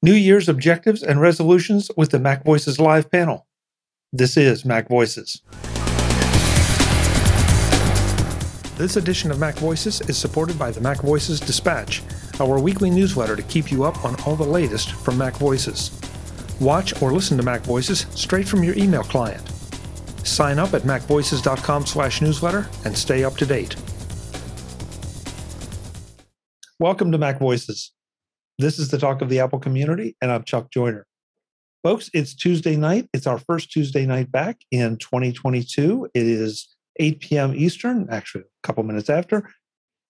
New Year's objectives and resolutions with the Mac Voices live panel. This is Mac Voices. This edition of Mac Voices is supported by the Mac Voices Dispatch, our weekly newsletter to keep you up on all the latest from Mac Voices. Watch or listen to Mac Voices straight from your email client. Sign up at macvoices.com/newsletter and stay up to date. Welcome to Mac Voices. This is the talk of the Apple community, and I'm Chuck Joiner. Folks, it's Tuesday night. It's our first Tuesday night back in 2022. It is 8 p.m. Eastern, actually, a couple minutes after.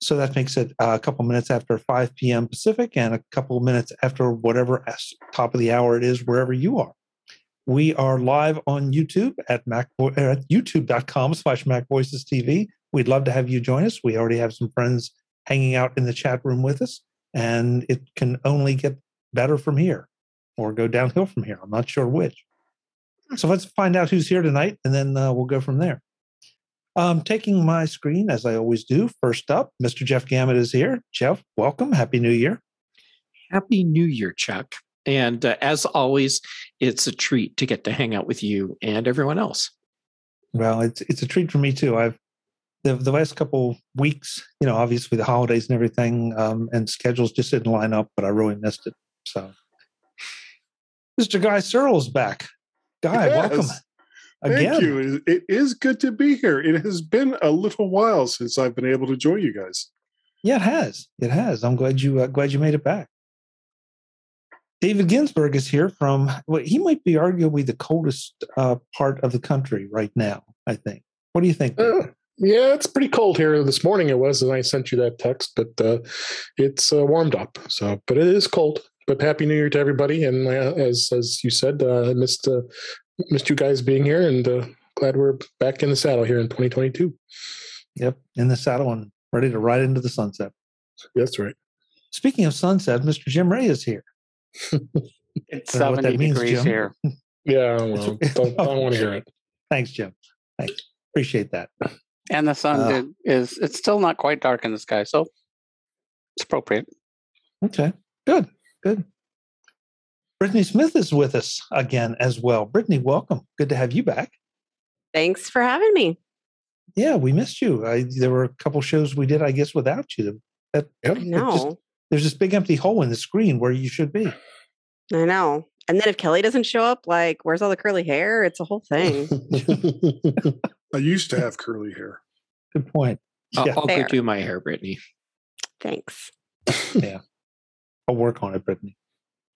So that makes it uh, a couple minutes after 5 p.m. Pacific and a couple minutes after whatever top of the hour it is, wherever you are. We are live on YouTube at, Mac, uh, at youtube.com slash Mac TV. We'd love to have you join us. We already have some friends hanging out in the chat room with us and it can only get better from here or go downhill from here. I'm not sure which. So let's find out who's here tonight, and then uh, we'll go from there. Um, taking my screen as I always do. First up, Mr. Jeff Gamet is here. Jeff, welcome. Happy New Year. Happy New Year, Chuck. And uh, as always, it's a treat to get to hang out with you and everyone else. Well, it's it's a treat for me too. I've the, the last couple weeks, you know, obviously the holidays and everything, um, and schedules just didn't line up, but I really missed it. So, Mr. Guy Serle's back. Guy, yes. welcome. Again. Thank you. It is good to be here. It has been a little while since I've been able to join you guys. Yeah, it has. It has. I'm glad you uh, glad you made it back. David Ginsburg is here from well, he might be arguably the coldest uh, part of the country right now. I think. What do you think? Uh, yeah, it's pretty cold here. This morning it was, and I sent you that text, but uh, it's uh, warmed up. So, but it is cold. But happy New Year to everybody, and uh, as as you said, uh, missed uh, missed you guys being here, and uh, glad we're back in the saddle here in 2022. Yep, in the saddle and ready to ride into the sunset. That's right. Speaking of sunset, Mr. Jim Rea is here. it's 70 means, degrees Jim. here. Yeah, well, don't, don't want to hear it. Thanks, Jim. Thanks. Appreciate that. And the sun uh, did, is it's still not quite dark in the sky, so it's appropriate. Okay, good, good. Brittany Smith is with us again as well. Brittany, welcome. Good to have you back. Thanks for having me. Yeah, we missed you. I, there were a couple shows we did, I guess, without you. That, I know. Just, there's this big empty hole in the screen where you should be. I know. And then if Kelly doesn't show up, like, where's all the curly hair? It's a whole thing. I used to have curly hair. Good point. I'll. I'll go do my hair, Brittany. Thanks. yeah. I'll work on it, Brittany.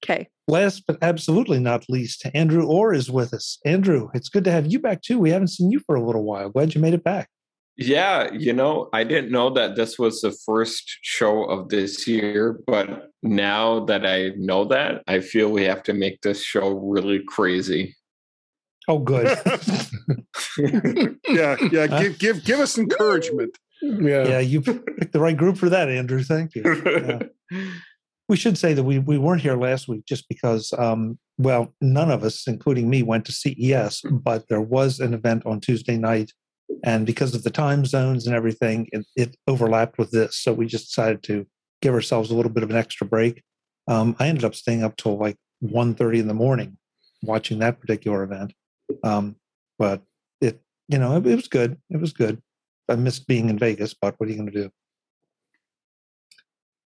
Okay. Last but absolutely not least, Andrew Orr is with us. Andrew, it's good to have you back too. We haven't seen you for a little while. Glad you made it back. Yeah, you know, I didn't know that this was the first show of this year, but now that I know that, I feel we have to make this show really crazy. Oh, good. yeah, yeah. Give give give us encouragement. Yeah, yeah. You picked the right group for that, Andrew. Thank you. Yeah. we should say that we we weren't here last week just because, um, well, none of us, including me, went to CES, but there was an event on Tuesday night, and because of the time zones and everything, it, it overlapped with this. So we just decided to give ourselves a little bit of an extra break. Um, I ended up staying up till like 1.30 in the morning watching that particular event. Um, but it, you know, it, it, was good. It was good. I missed being in Vegas, but what are you going to do?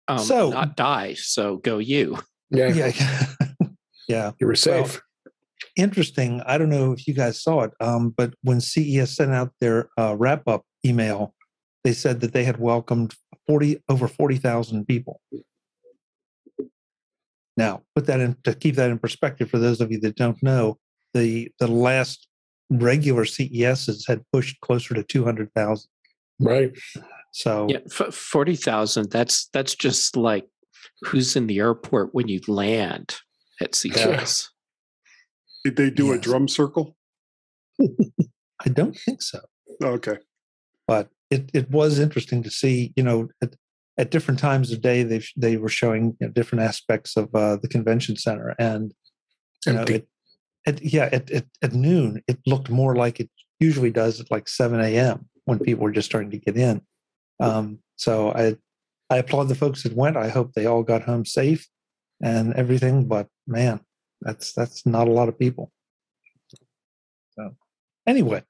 Um, so not die. So go you. Yeah. Yeah. yeah. You were safe. Well, interesting. I don't know if you guys saw it, um, but when CES sent out their uh, wrap up email, they said that they had welcomed 40 over 40,000 people. Now, put that in to keep that in perspective for those of you that don't know, the the last regular CESs had pushed closer to 200,000. Right. So yeah, f- 40,000 that's that's just like who's in the airport when you land at CES. Did they do yes. a drum circle? I don't think so. Okay. But it, it was interesting to see, you know, at, at different times of day, they they were showing you know, different aspects of uh, the convention center, and you know, it, at, yeah, at, at, at noon, it looked more like it usually does at like 7 a.m. when people were just starting to get in. Um, so I, I applaud the folks that went. I hope they all got home safe and everything. But man, that's that's not a lot of people. So anyway,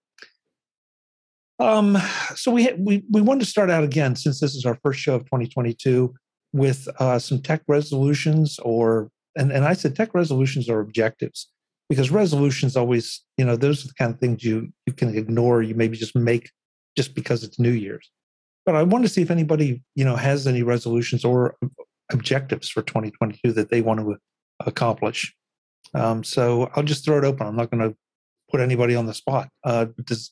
um, so we we we wanted to start out again since this is our first show of 2022 with uh, some tech resolutions or and and I said tech resolutions are objectives because resolutions always you know those are the kind of things you you can ignore you maybe just make just because it's New Year's. But I want to see if anybody you know has any resolutions or objectives for 2022 that they want to accomplish. Um, so I'll just throw it open. I'm not going to put anybody on the spot. Uh, does,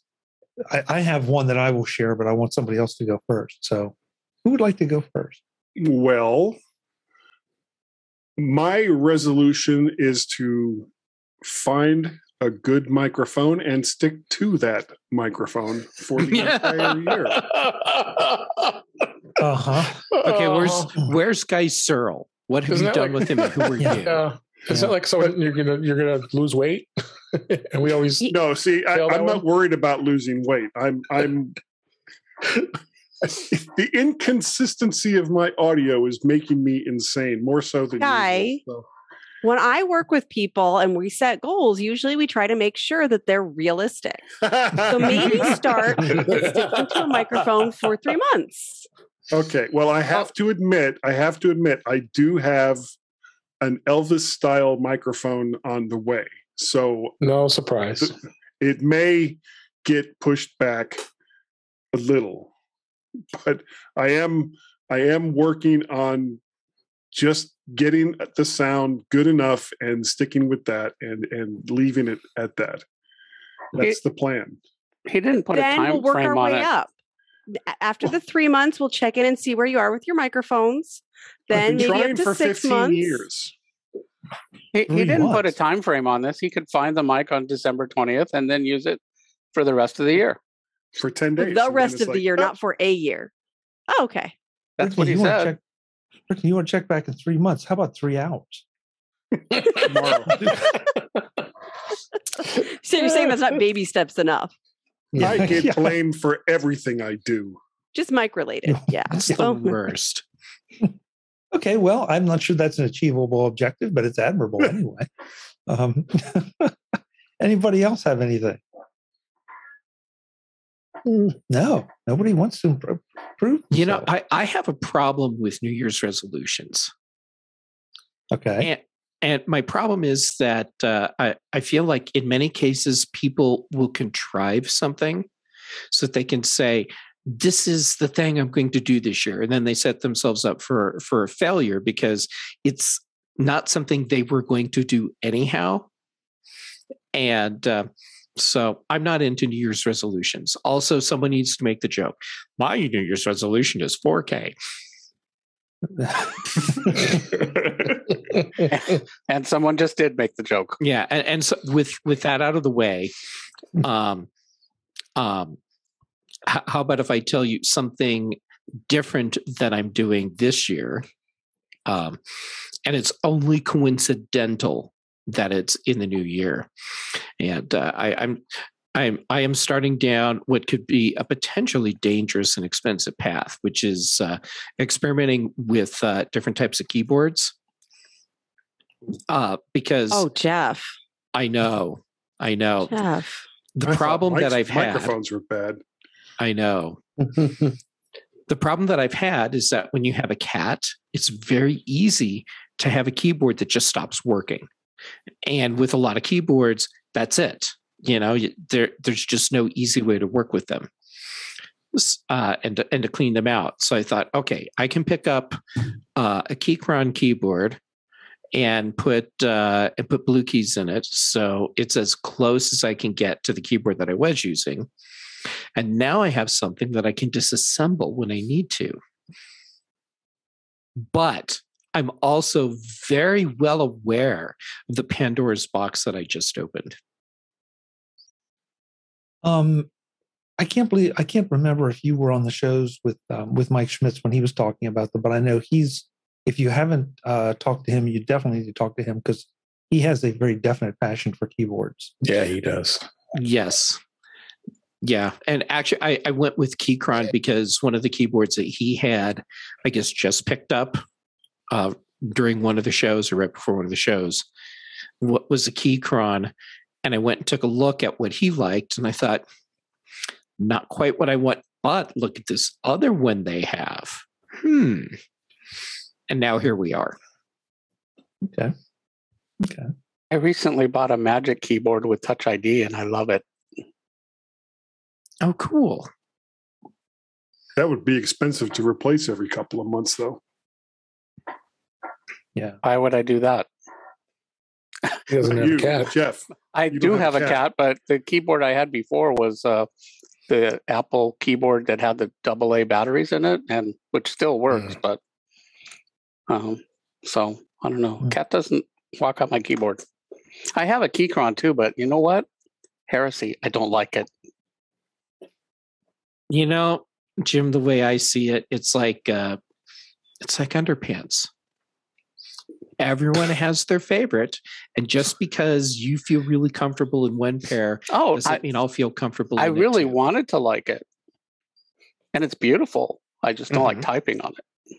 I, I have one that I will share, but I want somebody else to go first. So who would like to go first? Well, my resolution is to find a good microphone and stick to that microphone for the entire year. Uh huh. Okay, where's Oh. where's Guy Serle? What have Isn't you done like- with him? and Who are Yeah. you? Yeah. Is Yeah. that like so you're gonna you're gonna lose weight? and we always No, see, I, I'm not one? worried about losing weight. I'm I'm the inconsistency of my audio is making me insane, more so than Guy. usual. When I work with people and we set goals, usually we try to make sure that they're realistic. So maybe start sticking to a microphone for three months. Okay, well, I have to admit, I have to admit, I do have an Elvis style microphone on the way. So no surprise. it may get pushed back a little but i am i am working on just getting the sound good enough and sticking with that and and leaving it at that that's the plan He didn't put a time we'll work our frame on way it. up. After the three months, we'll check in and see where you are with your microphones. Then maybe up to for six months. years He, he didn't put a time frame on this. He could find the mic on December 20th and then use it for the rest of the year. for 10 days the and rest it's of the year, "Oh, not for a year. Oh, okay. That's what he you wanna said. Check, Ricky, you want to check back in three months? How about three hours? So you're saying that's not baby steps enough? i get Yeah. blamed for everything i do Just mic related. Yeah. That's the Oh. worst. Okay, well, I'm not sure that's an achievable objective, but it's admirable anyway. Um, anybody else have anything? No, nobody wants to improve. improve You know. I, I have a problem with New Year's resolutions. okay. And, and my problem is that uh, I, I feel like in many cases, people will contrive something so that they can say, this is the thing I'm going to do this year. And then they set themselves up for, for a failure because it's not something they were going to do anyhow. And uh, so I'm not into New Year's resolutions. Also, someone needs to make the joke. My New Year's resolution is 4K. And someone just did make the joke. Yeah, and, and so with with that out of the way, um, um, h- how about if I tell you something different that I'm doing this year, um, and it's only coincidental that it's in the new year, and uh, I, I'm. I'm I am starting down what could be a potentially dangerous and expensive path, which is uh, experimenting with uh, different types of keyboards. Uh, because Oh, Jeff. I know. I know. Jeff. The I problem that I've had, microphones were bad I know. The problem that I've had is that when you have a cat, it's very easy to have a keyboard that just stops working. And with a lot of keyboards, that's it. You know, there there's just no easy way to work with them. Uh, and to, and to clean them out. So I thought, okay, I can pick up uh, a Keychron keyboard and put uh, and put blue keys in it, so it's as close as I can get to the keyboard that I was using. And now I have something that I can disassemble when I need to. But I'm also very well aware of the Pandora's box that I just opened. Um, I can't believe I can't remember if you were on the shows with um, with Mike Schmitz when he was talking about them, but I know he's. If you haven't uh, talked to him, you definitely need to talk to him because he has a very definite passion for keyboards. yeah, he does. Yes. Yeah. And actually, I, I went with Keychron because one of the keyboards that he had, I guess, just picked up uh, during one of the shows or right before one of the shows what was a Keychron, and I went and took a look at what he liked, and I thought, not quite what I want, but look at this other one they have. Hmm. And now here we are. Okay. Okay. I recently bought a Magic keyboard with Touch ID, and I love it. Oh, cool. That would be expensive to replace every couple of months, though. Yeah. Why would I do that? He doesn't have you, a cat. Jeff. I do don't have, a cat, but the keyboard I had before was uh, the Apple keyboard that had the double A batteries in it, and which still works. But um, so I don't know. Mm. Cat doesn't walk on my keyboard. I have a Keychron too, but you know what? Heresy. I don't like it. You know, Jim, the way I see it, it's like uh, it's like underpants. Everyone has their favorite, and just because you feel really comfortable in one pair Oh, doesn't I, mean I'll feel comfortable. I in it really too. wanted to like it, and it's beautiful. I just don't like Mhm. typing on it.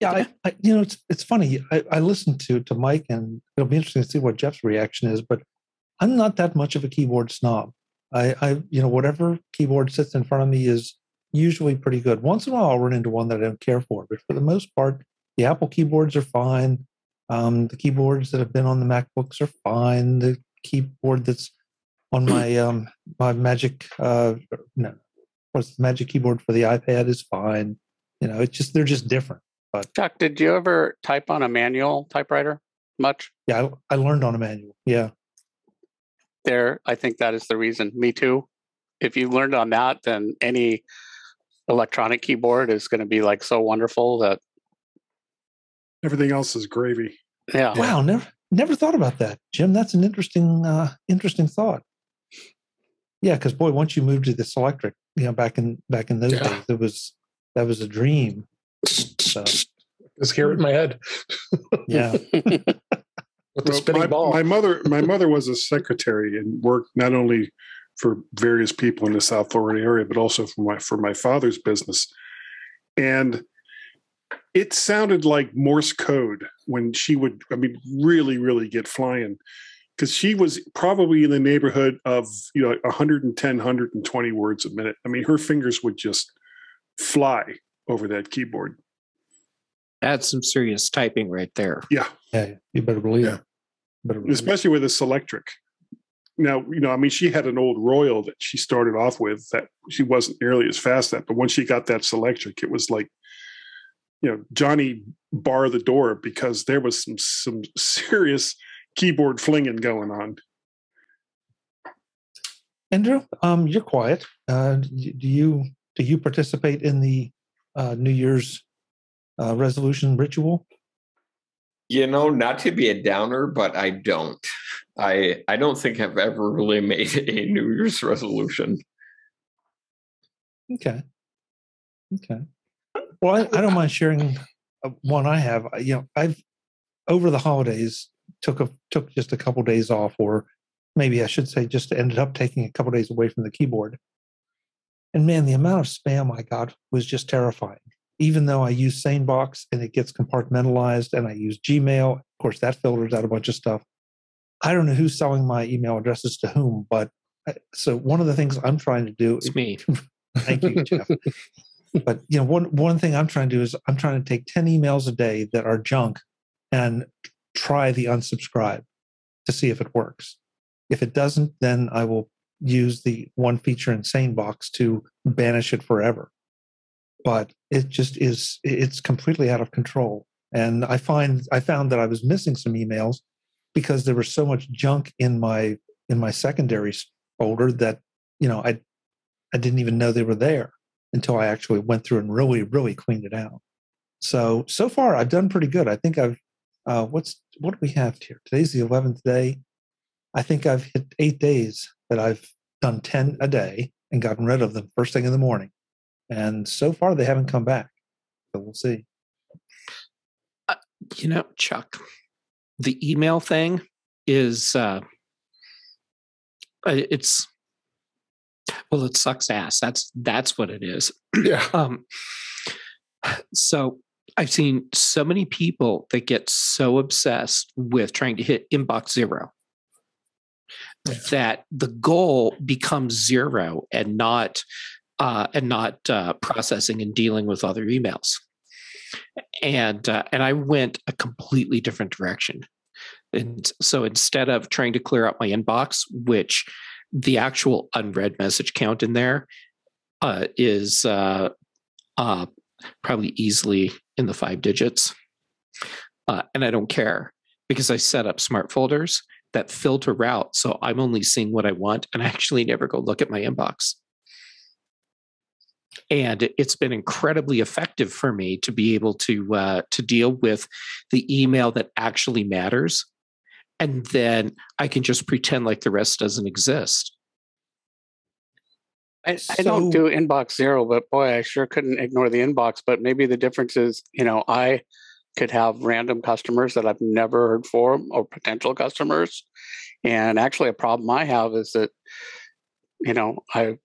Yeah, I, I, you know, it's it's funny. I, I listened to to Mike, and it'll be interesting to see what Jeff's reaction is. But I'm not that much of a keyboard snob. I, I, you know, whatever keyboard sits in front of me is usually pretty good. Once in a while, I'll run into one that I don't care for, but for the most part, the Apple keyboards are fine. Um, the keyboards that have been on the MacBooks are fine. The keyboard that's on my um, my Magic, uh, no, what's the Magic keyboard for the iPad is fine. You know, it's just they're just different. But Chuck, did you ever type on a manual typewriter much? Yeah, I, I learned on a manual. Yeah. There, I think that is the reason. Me too. If you learned on that, then any electronic keyboard is going to be like so wonderful that Everything else is gravy. yeah. Wow, never never thought about that, Jim. That's an interesting uh, interesting thought. Yeah, because boy, once you moved to this electric, you know, back in back in those Yeah. days, it was that was a dream. So Just hear it in my head yeah, with the spinning my, ball. my mother, my mother was a secretary and worked not only for various people in the South Florida area, but also for my for my father's business. And it sounded like Morse code when she would, I mean, really, really get flying. Because she was probably in the neighborhood of, you know, 110, 120 words a minute. I mean, her fingers would just fly over that keyboard. That's some serious typing right there. Yeah. yeah, you better believe Yeah. it. Better believe it. especially with this electric. Now, you know, I mean, she had an old Royal that she started off with that she wasn't nearly as fast at, but once she got that Selectric, it was like, you know, Johnny bar the door because there was some some serious keyboard flinging going on. Andrew, um, you're quiet. Uh, do you do you participate in the uh, New Year's uh, resolution ritual? You know, not to be a downer, but I don't. I I don't think I've ever really made a New Year's resolution. Okay. Okay. Well, I, I don't mind sharing uh, one I have. I- You know, I've over the holidays took a took just a couple days off, or maybe I should say, just ended up taking a couple days away from the keyboard. And man, the amount of spam I got was just terrifying. Even though I use SaneBox and it gets compartmentalized, and I use Gmail, of course, that filters out a bunch of stuff. I don't know who's selling my email addresses to whom, but I- so one of the things I'm trying to do It's me. Thank you, Jeff. but you know, one one thing I'm trying to do is I'm trying to take 10 emails a day that are junk and try the unsubscribe to see if it works. If it doesn't, then I will use the one feature in SaneBox to banish it forever. But it just is it's completely out of control. And I find I found that I was missing some emails because there was so much junk in my in my secondary folder that you know I I didn't even know they were there until I actually went through and really, really cleaned it out. So so far I've done pretty good. I think I've uh, what's what do we have here? Today's the eleventh day. I think I've hit eight days that I've done ten a day and gotten rid of them first thing in the morning. And so far they haven't come back. So we'll see. You know, Chuck, the email thing is uh uh, it's well, it sucks ass. That's that's what it is. yeah. Um, so I've seen so many people that get so obsessed with trying to hit inbox zero yeah. that the goal becomes zero and not uh, and not uh, processing and dealing with other emails. And uh, and I went a completely different direction. And so instead of trying to clear out my inbox, which the actual unread message count in there uh, is uh, uh, probably easily in the five digits. Uh, and I don't care because I set up smart folders that filter out. So I'm only seeing what I want and I actually never go look at my inbox. And it's been incredibly effective for me to be able to uh, to deal with the email that actually matters, and then I can just pretend like the rest doesn't exist. I, so, I, don't do inbox zero, but boy, I sure couldn't ignore the inbox. But maybe the difference is, you know, I could have random customers that I've never heard from or potential customers. And actually, a problem I have is that, you know, I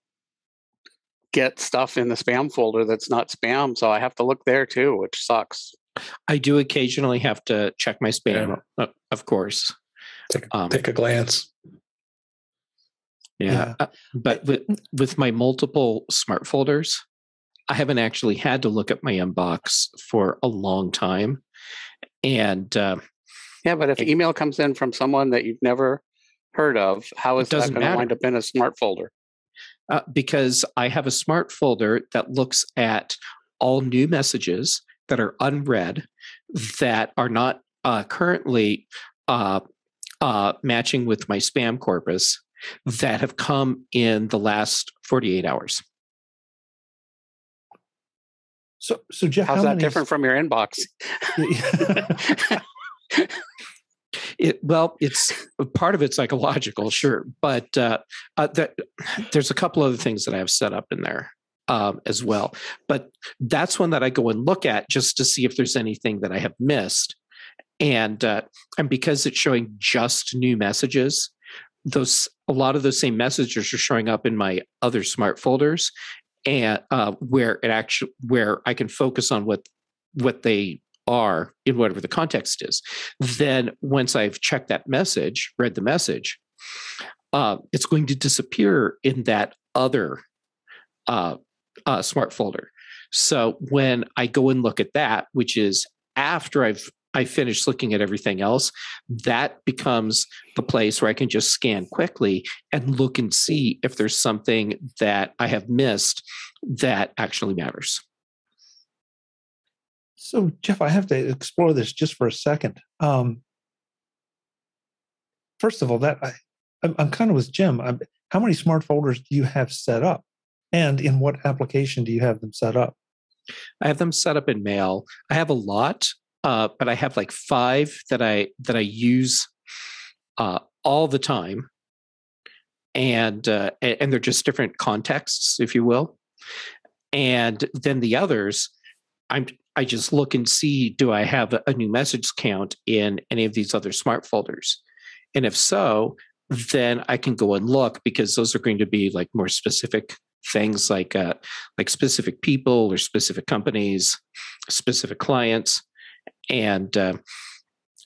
get stuff in the spam folder that's not spam. So I have to look there too, which sucks. I do occasionally have to check my spam, yeah. of course. Take, um, take a glance. Yeah. yeah. Uh, but with, with my multiple smart folders, I haven't actually had to look at my inbox for a long time. And uh, yeah, but if it, email comes in from someone that you've never heard of, how is that going to wind up in a smart folder? Uh, because I have a smart folder that looks at all new messages that are unread that are not uh, currently uh, uh, matching with my spam corpus that have come in the last 48 hours. So, so Jeff, how's how that different from your inbox? it, well, it's part of it's psychological, sure, but uh, uh, that, there's a couple other things that I have set up in there um, as well. But that's one that I go and look at just to see if there's anything that I have missed, and uh, and because it's showing just new messages, those a lot of those same messages are showing up in my other smart folders and uh, where it actually where i can focus on what what they are in whatever the context is then once i've checked that message read the message uh, it's going to disappear in that other uh, uh, smart folder so when i go and look at that which is after i've I finish looking at everything else, that becomes the place where I can just scan quickly and look and see if there's something that I have missed that actually matters. So, Jeff, I have to explore this just for a second. Um, first of all, that I, I'm, I'm kind of with Jim. I'm, how many smart folders do you have set up, and in what application do you have them set up? I have them set up in Mail. I have a lot uh, but I have like five that I that I use uh, all the time, and uh, and they're just different contexts, if you will. And then the others, I'm I just look and see do I have a new message count in any of these other smart folders, and if so, then I can go and look because those are going to be like more specific things like uh, like specific people or specific companies, specific clients, and uh,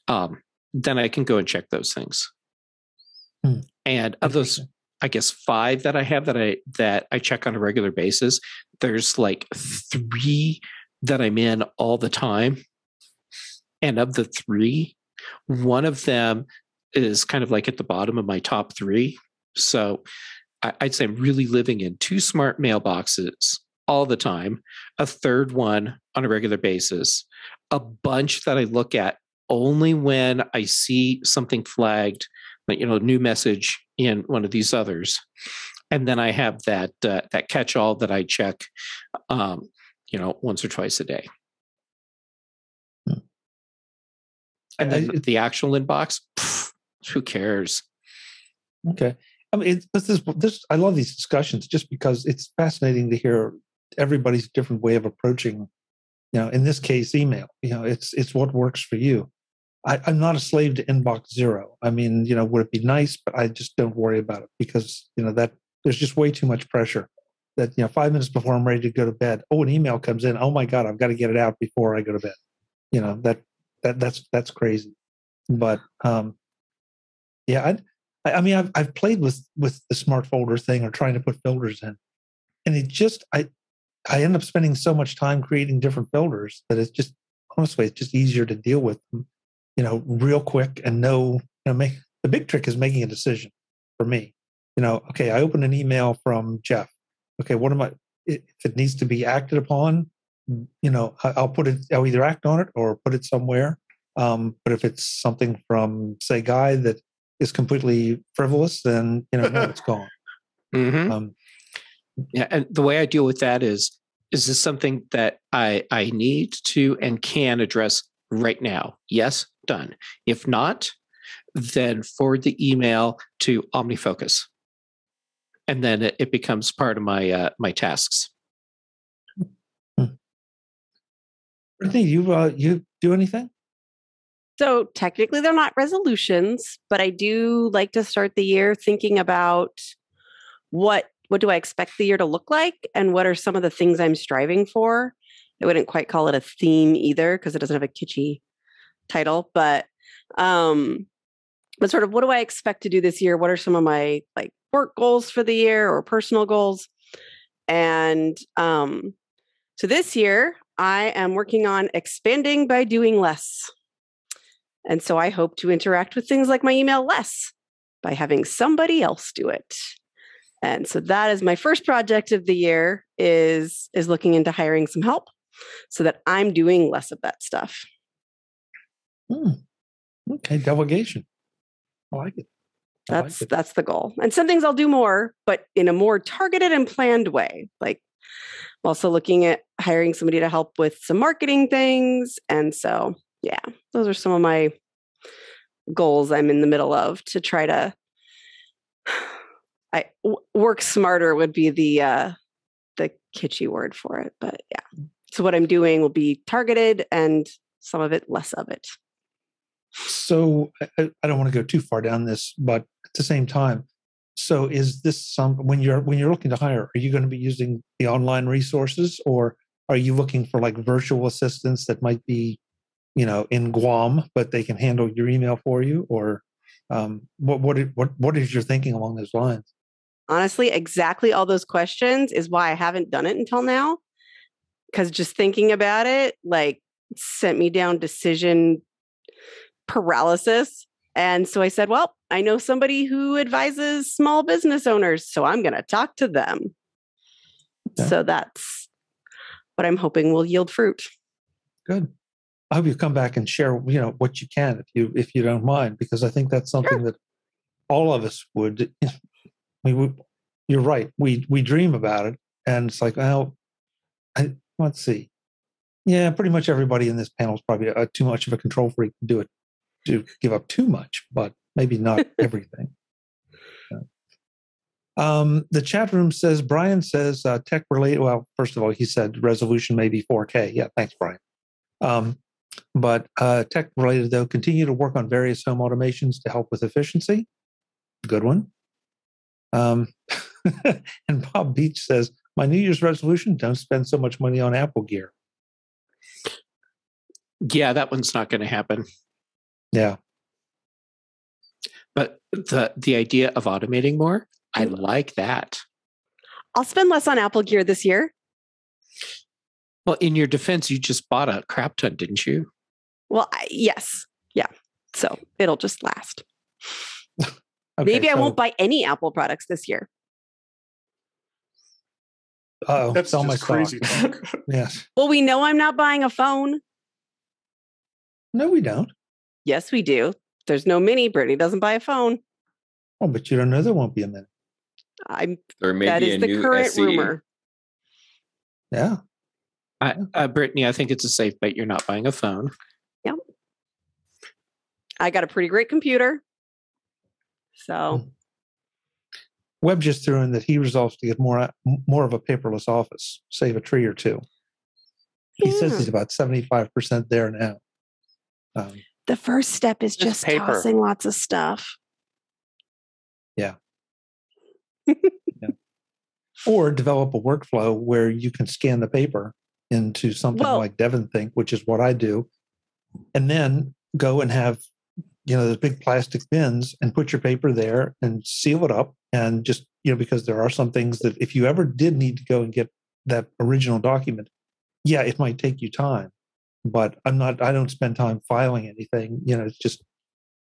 um, then I can go and check those things. Hmm. And of those, I guess five that I have that I that I check on a regular basis. There's like three that I'm in all the time, and of the three, one of them is kind of like at the bottom of my top three. So I'd say I'm really living in two smart mailboxes all the time, a third one on a regular basis, a bunch that I look at only when I see something flagged, like, you know, a new message in one of these others. And then I have that uh, that catch all that I check, um, you know, once or twice a day. Hmm. And then I, the actual inbox, pff, who cares? Okay. I mean, this, this, I love these discussions just because it's fascinating to hear everybody's different way of approaching you know in this case email you know it's it's what works for you I, i'm not a slave to inbox zero i mean you know would it be nice but i just don't worry about it because you know that there's just way too much pressure that you know five minutes before I'm ready to go to bed, oh, an email comes in. Oh my god, I've got to get it out before I go to bed. You know that that that's that's crazy. But um, yeah, I, I mean, I've I've played with with the smart folder thing or trying to put filters in, and it just I I end up spending so much time creating different filters that it's just honestly it's just easier to deal with them, you know, real quick and know you know make the big trick is making a decision for me. You know, okay, I open an email from Jeff. Okay, what am I? If it needs to be acted upon, you know, I'll put it. I'll either act on it or put it somewhere. Um, but if it's something from, say, Guy that is completely frivolous, then you know, no, it's gone. Mm-hmm. Um, Yeah, and the way I deal with that is is this something that I I need to and can address right now? Yes, done. If not, then forward the email to OmniFocus, and then it, it becomes part of my uh, my tasks. Brittany, you uh, you do anything? So technically, they're not resolutions, but I do like to start the year thinking about what what do I expect the year to look like, and what are some of the things I'm striving for. I wouldn't quite call it a theme either because it doesn't have a kitschy title, but um, but sort of what do I expect to do this year? What are some of my like work goals for the year or personal goals? And um, so this year, I am working on expanding by doing less. And so I hope to interact with things like my email less by having somebody else do it. And so that is my first project of the year is is looking into hiring some help so that I'm doing less of that stuff. Hmm. Okay, delegation. I like it. I like That's it. that's the goal. And some things I'll do more, but in a more targeted and planned way. Like I'm also looking at hiring somebody to help with some marketing things. And so, yeah, those are some of my goals I'm in the middle of to try to I w- work smarter would be the uh the kitschy word for it, but yeah. So what I'm doing will be targeted and some of it less of it. So I, I don't want to go too far down this, but at the same time, so is this some when you're when you're looking to hire, are you going to be using the online resources or are you looking for like virtual assistants that might be, you know, in Guam, but they can handle your email for you? Or um, what what what what is your thinking along those lines? honestly, exactly all those questions is why I haven't done it until now. Because just thinking about it, like, sent me down decision paralysis. And so I said, well, I know somebody who advises small business owners, so I'm going to talk to them. Okay. So that's what I'm hoping will yield fruit. Good. I hope you come back and share, you know, what you can if you if you don't mind, because I think that's something that all of us would. We would. You're right. We we dream about it, and it's like, well, I, let's see. Yeah, pretty much everybody in this panel is probably uh too much of a control freak to do it to give up too much, but maybe not everything. Um, the chat room says Brian says uh, tech related. Well, first of all, he said resolution may be 4K. Yeah, thanks, Brian. Um, but uh, tech related though, continue to work on various home automations to help with efficiency. Good one. Um, and Bob Beach says, my New Year's resolution: don't spend so much money on Apple gear. Yeah, that one's not going to happen. Yeah, But the the idea of automating more, I like that. I'll spend less on Apple gear this year. Well, in your defense, you just bought a crap ton, didn't you? Well, I, yes. Yeah. So it'll just last. Okay, Maybe I won't buy any Apple products this year. Uh-oh, That's sell my crazy talk. Yes. Well, we know I'm not buying a phone. No, we don't. Yes, we do. There's no mini. Brittany doesn't buy a phone. Oh, but you don't know there won't be a mini. I'm There may that be is a the new current SE. rumor. Yeah. I, uh, Brittany, I think it's a safe bet you're not buying a phone. Yep. I got a pretty great computer. So Webb just threw in that he resolves to get more more of a paperless office, save a tree or two. He says he's about seventy five percent there now. Um, the first step is Just just paper. tossing lots of stuff. Yeah. Or develop a workflow where you can scan the paper into something Well- like DEVONthink, which is what I do, and then go and have you know those big plastic bins and put your paper there and seal it up and just you know because there are some things that if you ever did need to go and get that original document yeah it might take you time but i'm not i don't spend time filing anything you know it's just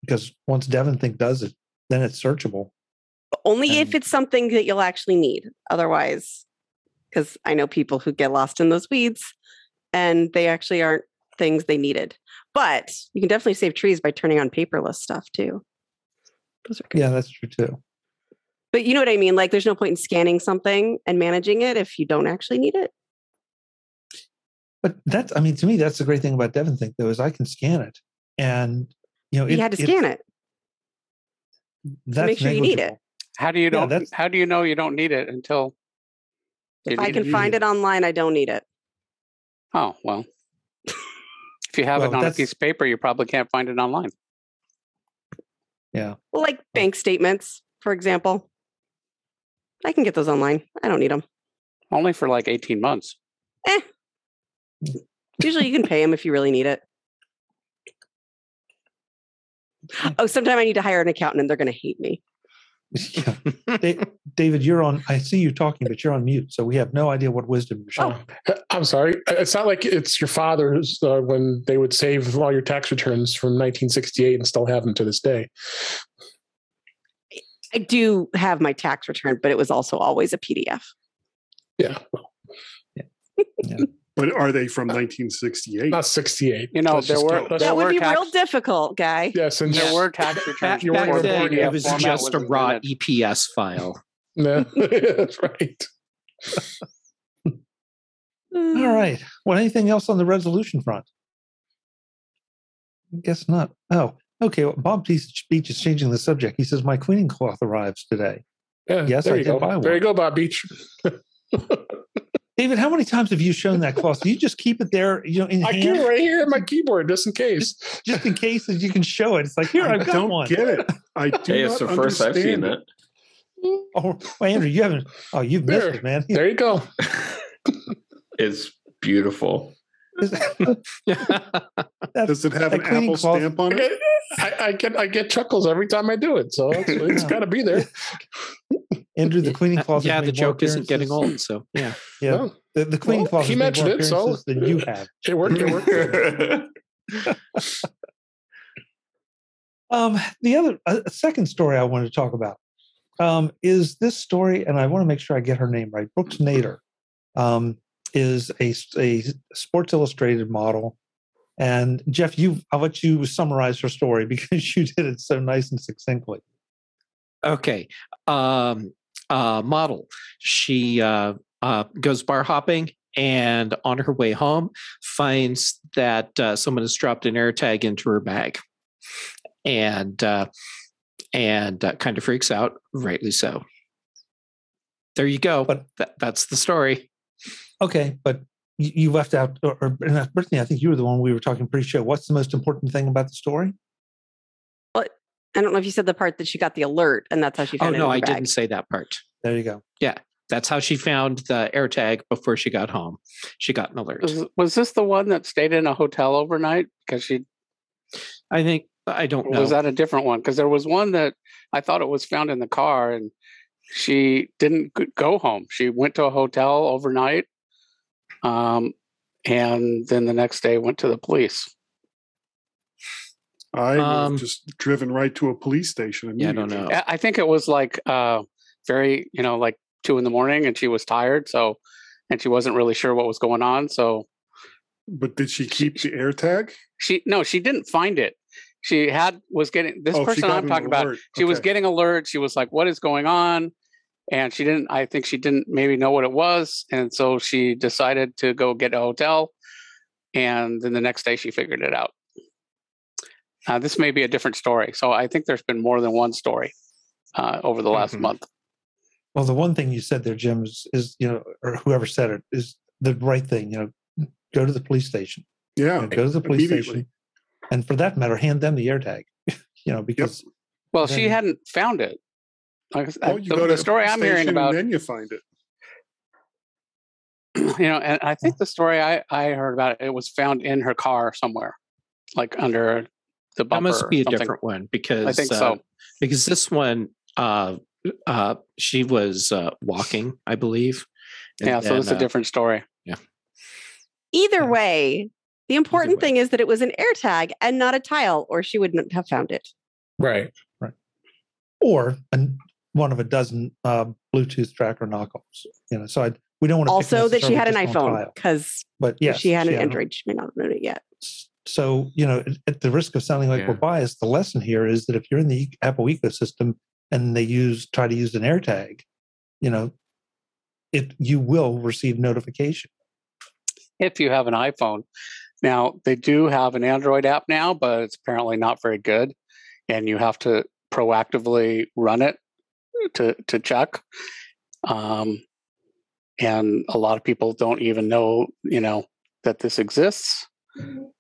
because once DEVONthink does it then it's searchable Only if it's something that you'll actually need. Otherwise, because I know people who get lost in those weeds and they actually aren't things they needed. But you can definitely save trees by turning on paperless stuff too. Those are good. yeah that's true too But you know what I mean? Like there's no point in scanning something and managing it if you don't actually need it. but that's i mean to me that's the great thing about DEVONthink though is i can scan it and you know you had to scan it. that's make sure you need it. How do you Yeah, don't? how do you know you don't need it until? You If I can find it online, I don't need it. Oh well. if you have Well, it on a piece of paper, you probably can't find it online. yeah Well, like bank statements, for example. I can get those online. I don't need them. Only for like eighteen months. Eh. Usually you can pay them if you really need it. Oh, sometime I need to hire an accountant and they're going to hate me. yeah. Da- David, you're on. I see you talking, but you're on mute, so we have no idea what wisdom you're showing. Uh, I'm sorry. It's not like it's your father's uh, when they would save all your tax returns from 1968 and still have them to this day. I do have my tax return, but it was also always a PDF. Yeah, But are they from uh, 1968? not 68. You know, Let's there were- there That would were be real difficult, guy. Yes, and There were tax returns You back weren't then, the it was just a raw invented. EPS file. No, that's right. All right. Well, anything else on the resolution front? I guess not. Oh, okay. Well, Bob Beach Beach is changing the subject. He says my cleaning cloth arrives today. Yeah, Yes, there I you did go. buy There you go, Bob Beach. David, how many times have you shown that cloth? Do you just keep it there, you know, in I keep hand, it right here on my keyboard just in case. just in case that you can show it? It's like here, I I've got don't one. get it. I do Hey, not it's the first I've seen understand it. Oh, well, Andrew, you haven't. Oh, you've missed it, man. There you go. It's beautiful. Does it have an Apple cloth- stamp on it? I, I get I get chuckles every time I do it, so it's, it's Yeah. got to be there. Andrew, the cleaning closet. has yeah, the joke isn't getting old. So yeah. Yeah, Well, the, the cleaning Well, cloth. he has made more mentioned it, so- than you have. it worked. It worked. Um, the other a a second story I wanted to talk about um, is this story, and I want to make sure I get her name right. Brooks Nader um, is a, a Sports Illustrated model, and Jeff, you I'll let you summarize her story because you did it so nice and succinctly. Okay. Um, uh, model. She uh, uh, goes bar hopping and on her way home finds that uh, someone has dropped an AirTag into her bag and uh, and uh, kind of freaks out, rightly so. There you go. But- that, that's the story. Okay, but you, left out, or, or Brittany, I think you were the one we were talking pre-show. What's the most important thing about the story? I don't know if you said the part that she got the alert and that's how she Oh found it. no, in I bag. didn't say that part. There you go. Yeah. That's how she found the AirTag before she got home. She got an alert. Was, was this the one that stayed in a hotel overnight? Because she I think I don't know. was that a different one? Because there was one that I thought it was found in the car, and she didn't go home. She went to a hotel overnight, um, and then the next day went to the police. I Um, just driven right to a police station. yeah, I don't know. I think it was like uh, very, you know, like two in the morning, and she was tired, so and she wasn't really sure what was going on. So But did she keep the AirTag? she no, she didn't find it. She had was getting this Oh, person I'm talking about. She was getting alert. She was like, "What is going on?" And she didn't. I think she didn't maybe know what it was, and so she decided to go get a hotel. And then the next day, she figured it out. Uh, this may be a different story. So I think there's been more than one story uh, over the last Mhm. month. Well, the one thing you said there, Jim, is, is you know, or whoever said it is the right thing. You know, go to the police station. You Yeah. know, go to the police station, and for that matter, hand them the AirTag. you know, because Well, she hadn't found it. Like I said, Well, you the, go the story the I'm hearing station about. and then you find it. you know, and I think the story I, I heard about it, it was found in her car somewhere, like under the bumper. That must or be a different one because I think uh, so. Because this one, uh, uh, she was uh, walking, I believe. and Yeah, so then, it's a uh, different story. Yeah. Either Yeah. way, the important way. thing is that it was an AirTag and not a tile, or she wouldn't have found it. Right. Right. Or an, one of a dozen uh, Bluetooth tracker knockoffs. You know, so I we don't want to Also, that she had an necessarily just one iPhone because but yes, she had an an- Android. She may not have known it yet. So you know, at- at the risk of sounding like we're biased, the lesson here is that if you're in the Apple ecosystem and they use try to use an AirTag, you know, it you will receive notification. If you have an iPhone. Now, they do have an Android app now, but it's apparently not very good. And you have to proactively run it to, to check. Um, and a lot of people don't even know, you know, that this exists.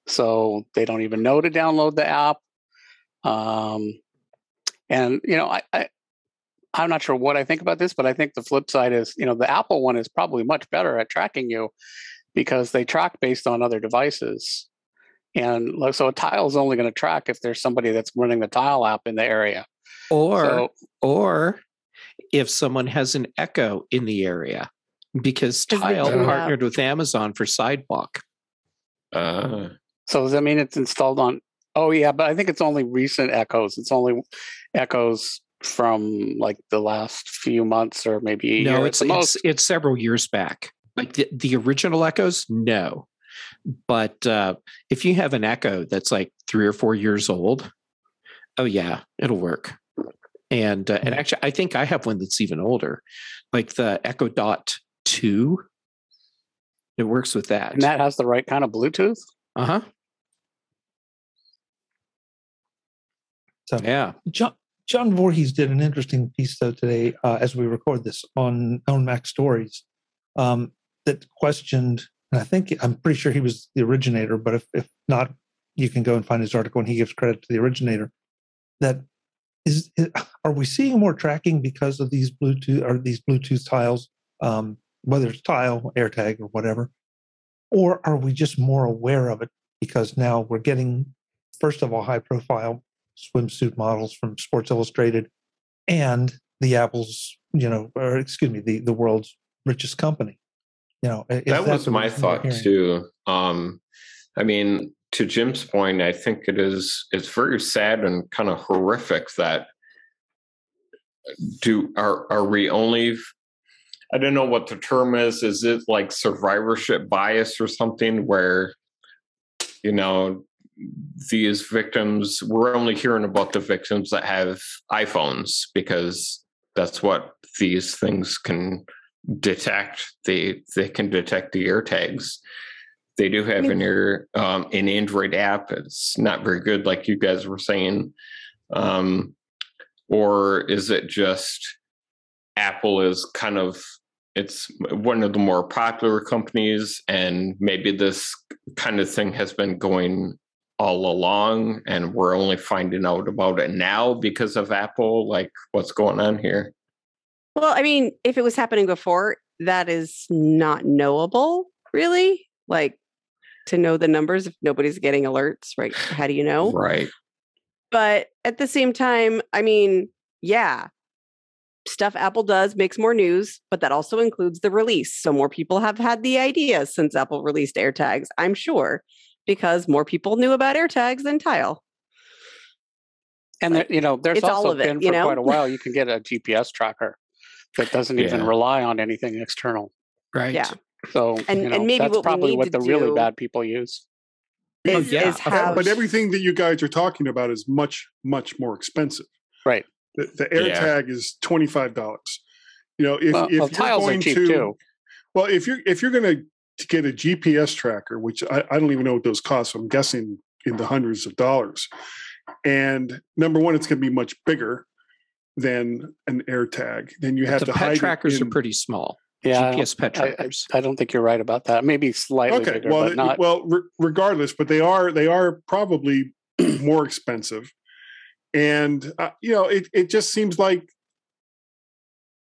So they don't even know to download the app. Um, and you know, I, I I'm not sure what I think about this, but I think the flip side is, you know, the Apple one is probably much better at tracking you because they track based on other devices. And so a tile is only going to track if there's somebody that's running the tile app in the area. or so, or if someone has an Echo in the area, because Tile partnered with Amazon for Sidewalk. Uh, so does that mean it's installed on? Oh yeah, but I think it's only recent echoes. It's only echoes from like the last few months or maybe a No, year at it's the it's, it's several years back. Like the, the original Echoes, no. But uh, if you have an Echo that's like three or four years old, oh yeah, it'll work. And uh, and actually, I think I have one that's even older, like the Echo Dot Two. It works with that. and that has the right kind of Bluetooth. uh huh. So Yeah. John John Voorhees did an interesting piece though today uh, as we record this on on MacStories um, that questioned, and I think I'm pretty sure he was the originator, but if if not, you can go and find his article, and he gives credit to the originator. That is, are we seeing more tracking because of these Bluetooth or these Bluetooth tiles, um, whether it's tile, AirTag, or whatever, or are we just more aware of it because now we're getting, first of all, high profile swimsuit models from Sports Illustrated and the Apple's, you know, or excuse me, the, the world's richest company. You know, that was my thought too. Um, I mean, to Jim's point, I think it is it's very sad and kind of horrific that do are are we only I don't know what the term is. Is it like survivorship bias or something where you know these victims we're only hearing about the victims that have iPhones because that's what these things can detect. They they can detect the AirTags. They do have an ear um, an Android app. It's not very good, like you guys were saying. Um, or is it just Apple is kind of it's one of the more popular companies, and maybe this kind of thing has been going all along, and we're only finding out about it now because of Apple. Like, what's going on here? Well, I mean, if it was happening before, that is not knowable, really. Like to know the numbers if nobody's getting alerts, right? How do you know? Right. But at the same time, I mean, yeah, stuff Apple does makes more news, but that also includes the release. So more people have had the idea since Apple released AirTags, I'm sure, because more people knew about AirTags than Tile. And there, you know, there's it's all also of it, been you for know? quite a while. You can get a GPS tracker that doesn't even rely on anything external. Right. Yeah. So, And- you know, and maybe that's what we probably need what to the really do- bad people use. Is, oh, yeah. is But- but everything that you guys are talking about is much much more expensive Right. The, the Yeah. AirTag is twenty five dollars. You know, if well, if well, you're tiles are going cheap to, too. well, if you're if you're going to get a GPS tracker, which I, I don't even know what those cost, so I'm guessing in the hundreds of dollars. And number one, it's going to be much bigger than an AirTag. Then you have the to pet hide it trackers are pretty small. Yeah, I don't- GPS pet I- I- trackers. I don't think you're right about that. Maybe slightly okay bigger, well but not. well re- regardless but they are they are probably more expensive and uh, you know it, it just seems like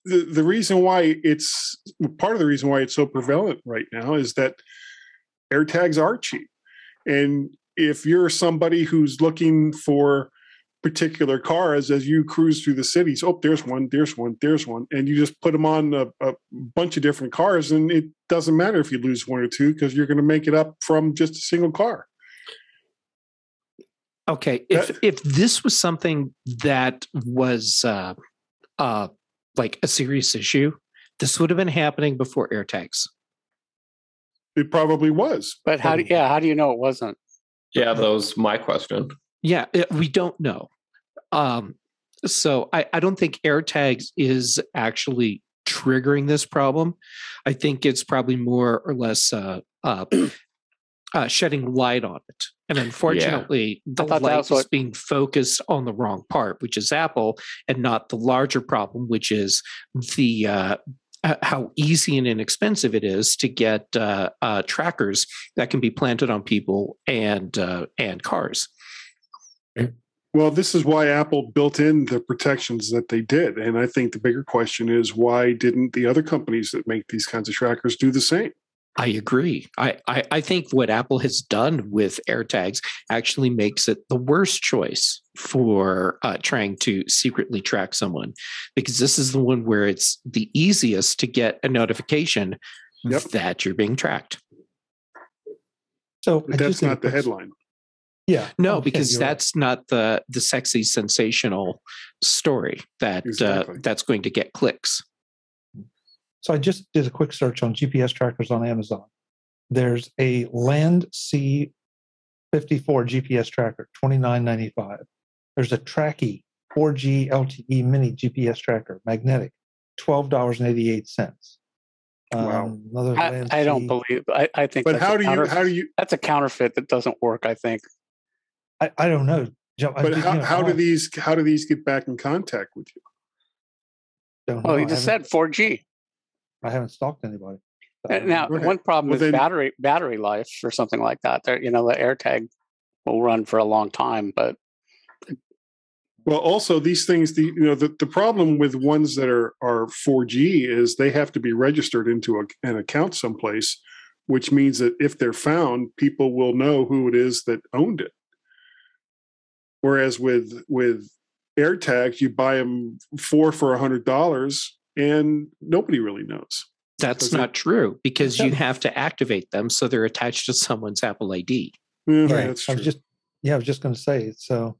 the, the reason why it's part of the reason why it's so prevalent right now is that AirTags are cheap. And if you're somebody who's looking for particular cars as you cruise through the cities, oh, there's one, there's one, there's one, and you just put them on a, a bunch of different cars, and it doesn't matter if you lose one or two because you're going to make it up from just a single car. Okay, if if this was something that was uh, uh, like a serious issue, this would have been happening before AirTags. It probably was. But how do yeah, how do you know it wasn't? Yeah, that was my question. Yeah, it, we don't know. Um, so I, I don't think AirTags is actually triggering this problem. I think it's probably more or less uh, uh, uh, shedding light on it. And unfortunately, the thought light was is what- being focused on the wrong part, which is Apple, and not the larger problem, which is the uh, how easy and inexpensive it is to get uh, uh, trackers that can be planted on people and uh, and cars. Well, this is why Apple built in the protections that they did. And I think the bigger question is why didn't the other companies that make these kinds of trackers do the same? I agree. I, I, I think what Apple has done with AirTags actually makes it the worst choice for uh, trying to secretly track someone because this is the one where it's the easiest to get a notification Yep. that you're being tracked. So But that's just did a not the headline. Yeah. No, Okay, because you're right. that's not the the sexy sensational story that Exactly. uh, that's going to get clicks. So I just did a quick search on GPS trackers on Amazon. There's a LandAirSea 54 GPS tracker, twenty nine ninety five. There's a Tracki 4G LTE mini GPS tracker, magnetic, twelve dollars and eighty eight cents. Um, wow. another I, I don't believe I, I think But how do you how do you that's a counterfeit that doesn't work, I think. I, I don't know. Joe, I but how, know, how do these how do these get back in contact with you? don't Well, know. you just said 4G. I haven't stalked anybody. So I Uh, don't Now, one problem Well, is then- battery battery life or something like that. There, you know, the AirTag will run for a long time, but Well, also these things, the you know, the, the problem with ones that are are 4G is they have to be registered into a, an account someplace, which means that if they're found, people will know who it is that owned it. Whereas with with AirTags, you buy them four for a hundred dollars, and nobody really knows. That's Does it- not true because you have to activate them so they're attached to someone's Apple ID. Yeah, Yeah, that's I true. was just yeah, I was just going to say so.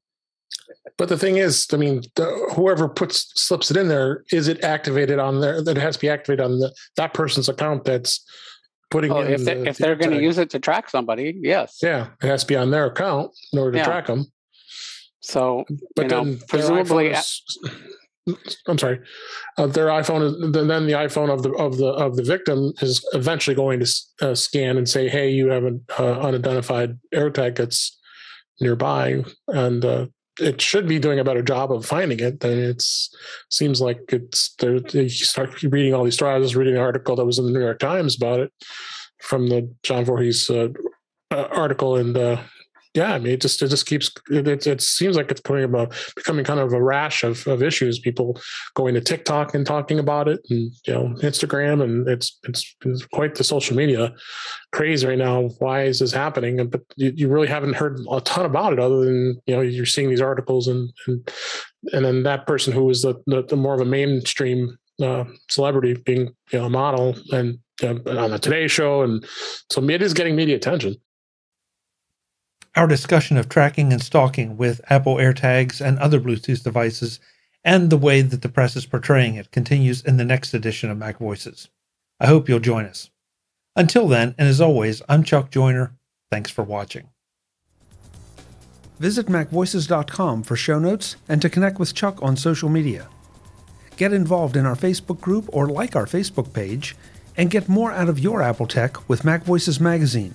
But the thing is, I mean, the, whoever puts slips it in there, is it activated on there? That it has to be activated on the that person's account that's putting oh, in if they, the- if the they're going to use it to track somebody, yes. yeah, it has to be on their account in order to Yeah. track them. So But You know, then their presumably- iPhone is- I'm sorry, uh, their iPhone is then the iPhone of the of the of the victim is eventually going to uh, scan and say, "Hey, you have an uh, unidentified AirTag that's nearby," and uh, it should be doing a better job of finding it. Then it's seems like it's there. You start reading all these stories. I was reading an article that was in the New York Times about it from the John Voorhees uh, uh, article, and uh, yeah, I mean, it just it just keeps it, it, seems like it's becoming about becoming kind of a rash of, of issues. People going to TikTok and talking about it, and you know Instagram, and it's it's, it's quite the social media craze right now. Why is this happening? But you, you really haven't heard a ton about it, other than you know you're seeing these articles and and and then that person who was the the, the more of a mainstream uh, celebrity being you know a model and on the Today Show, and so it is getting media attention. Our discussion of tracking and stalking with Apple AirTags and other Bluetooth devices and the way that the press is portraying it continues in the next edition of MacVoices. I hope you'll join us. Until then, and as always, I'm Chuck Joiner. Thanks for watching. Visit MacVoices.com for show notes and to connect with Chuck on social media. Get involved in our Facebook group or like our Facebook page, and get more out of your Apple tech with MacVoices Magazine,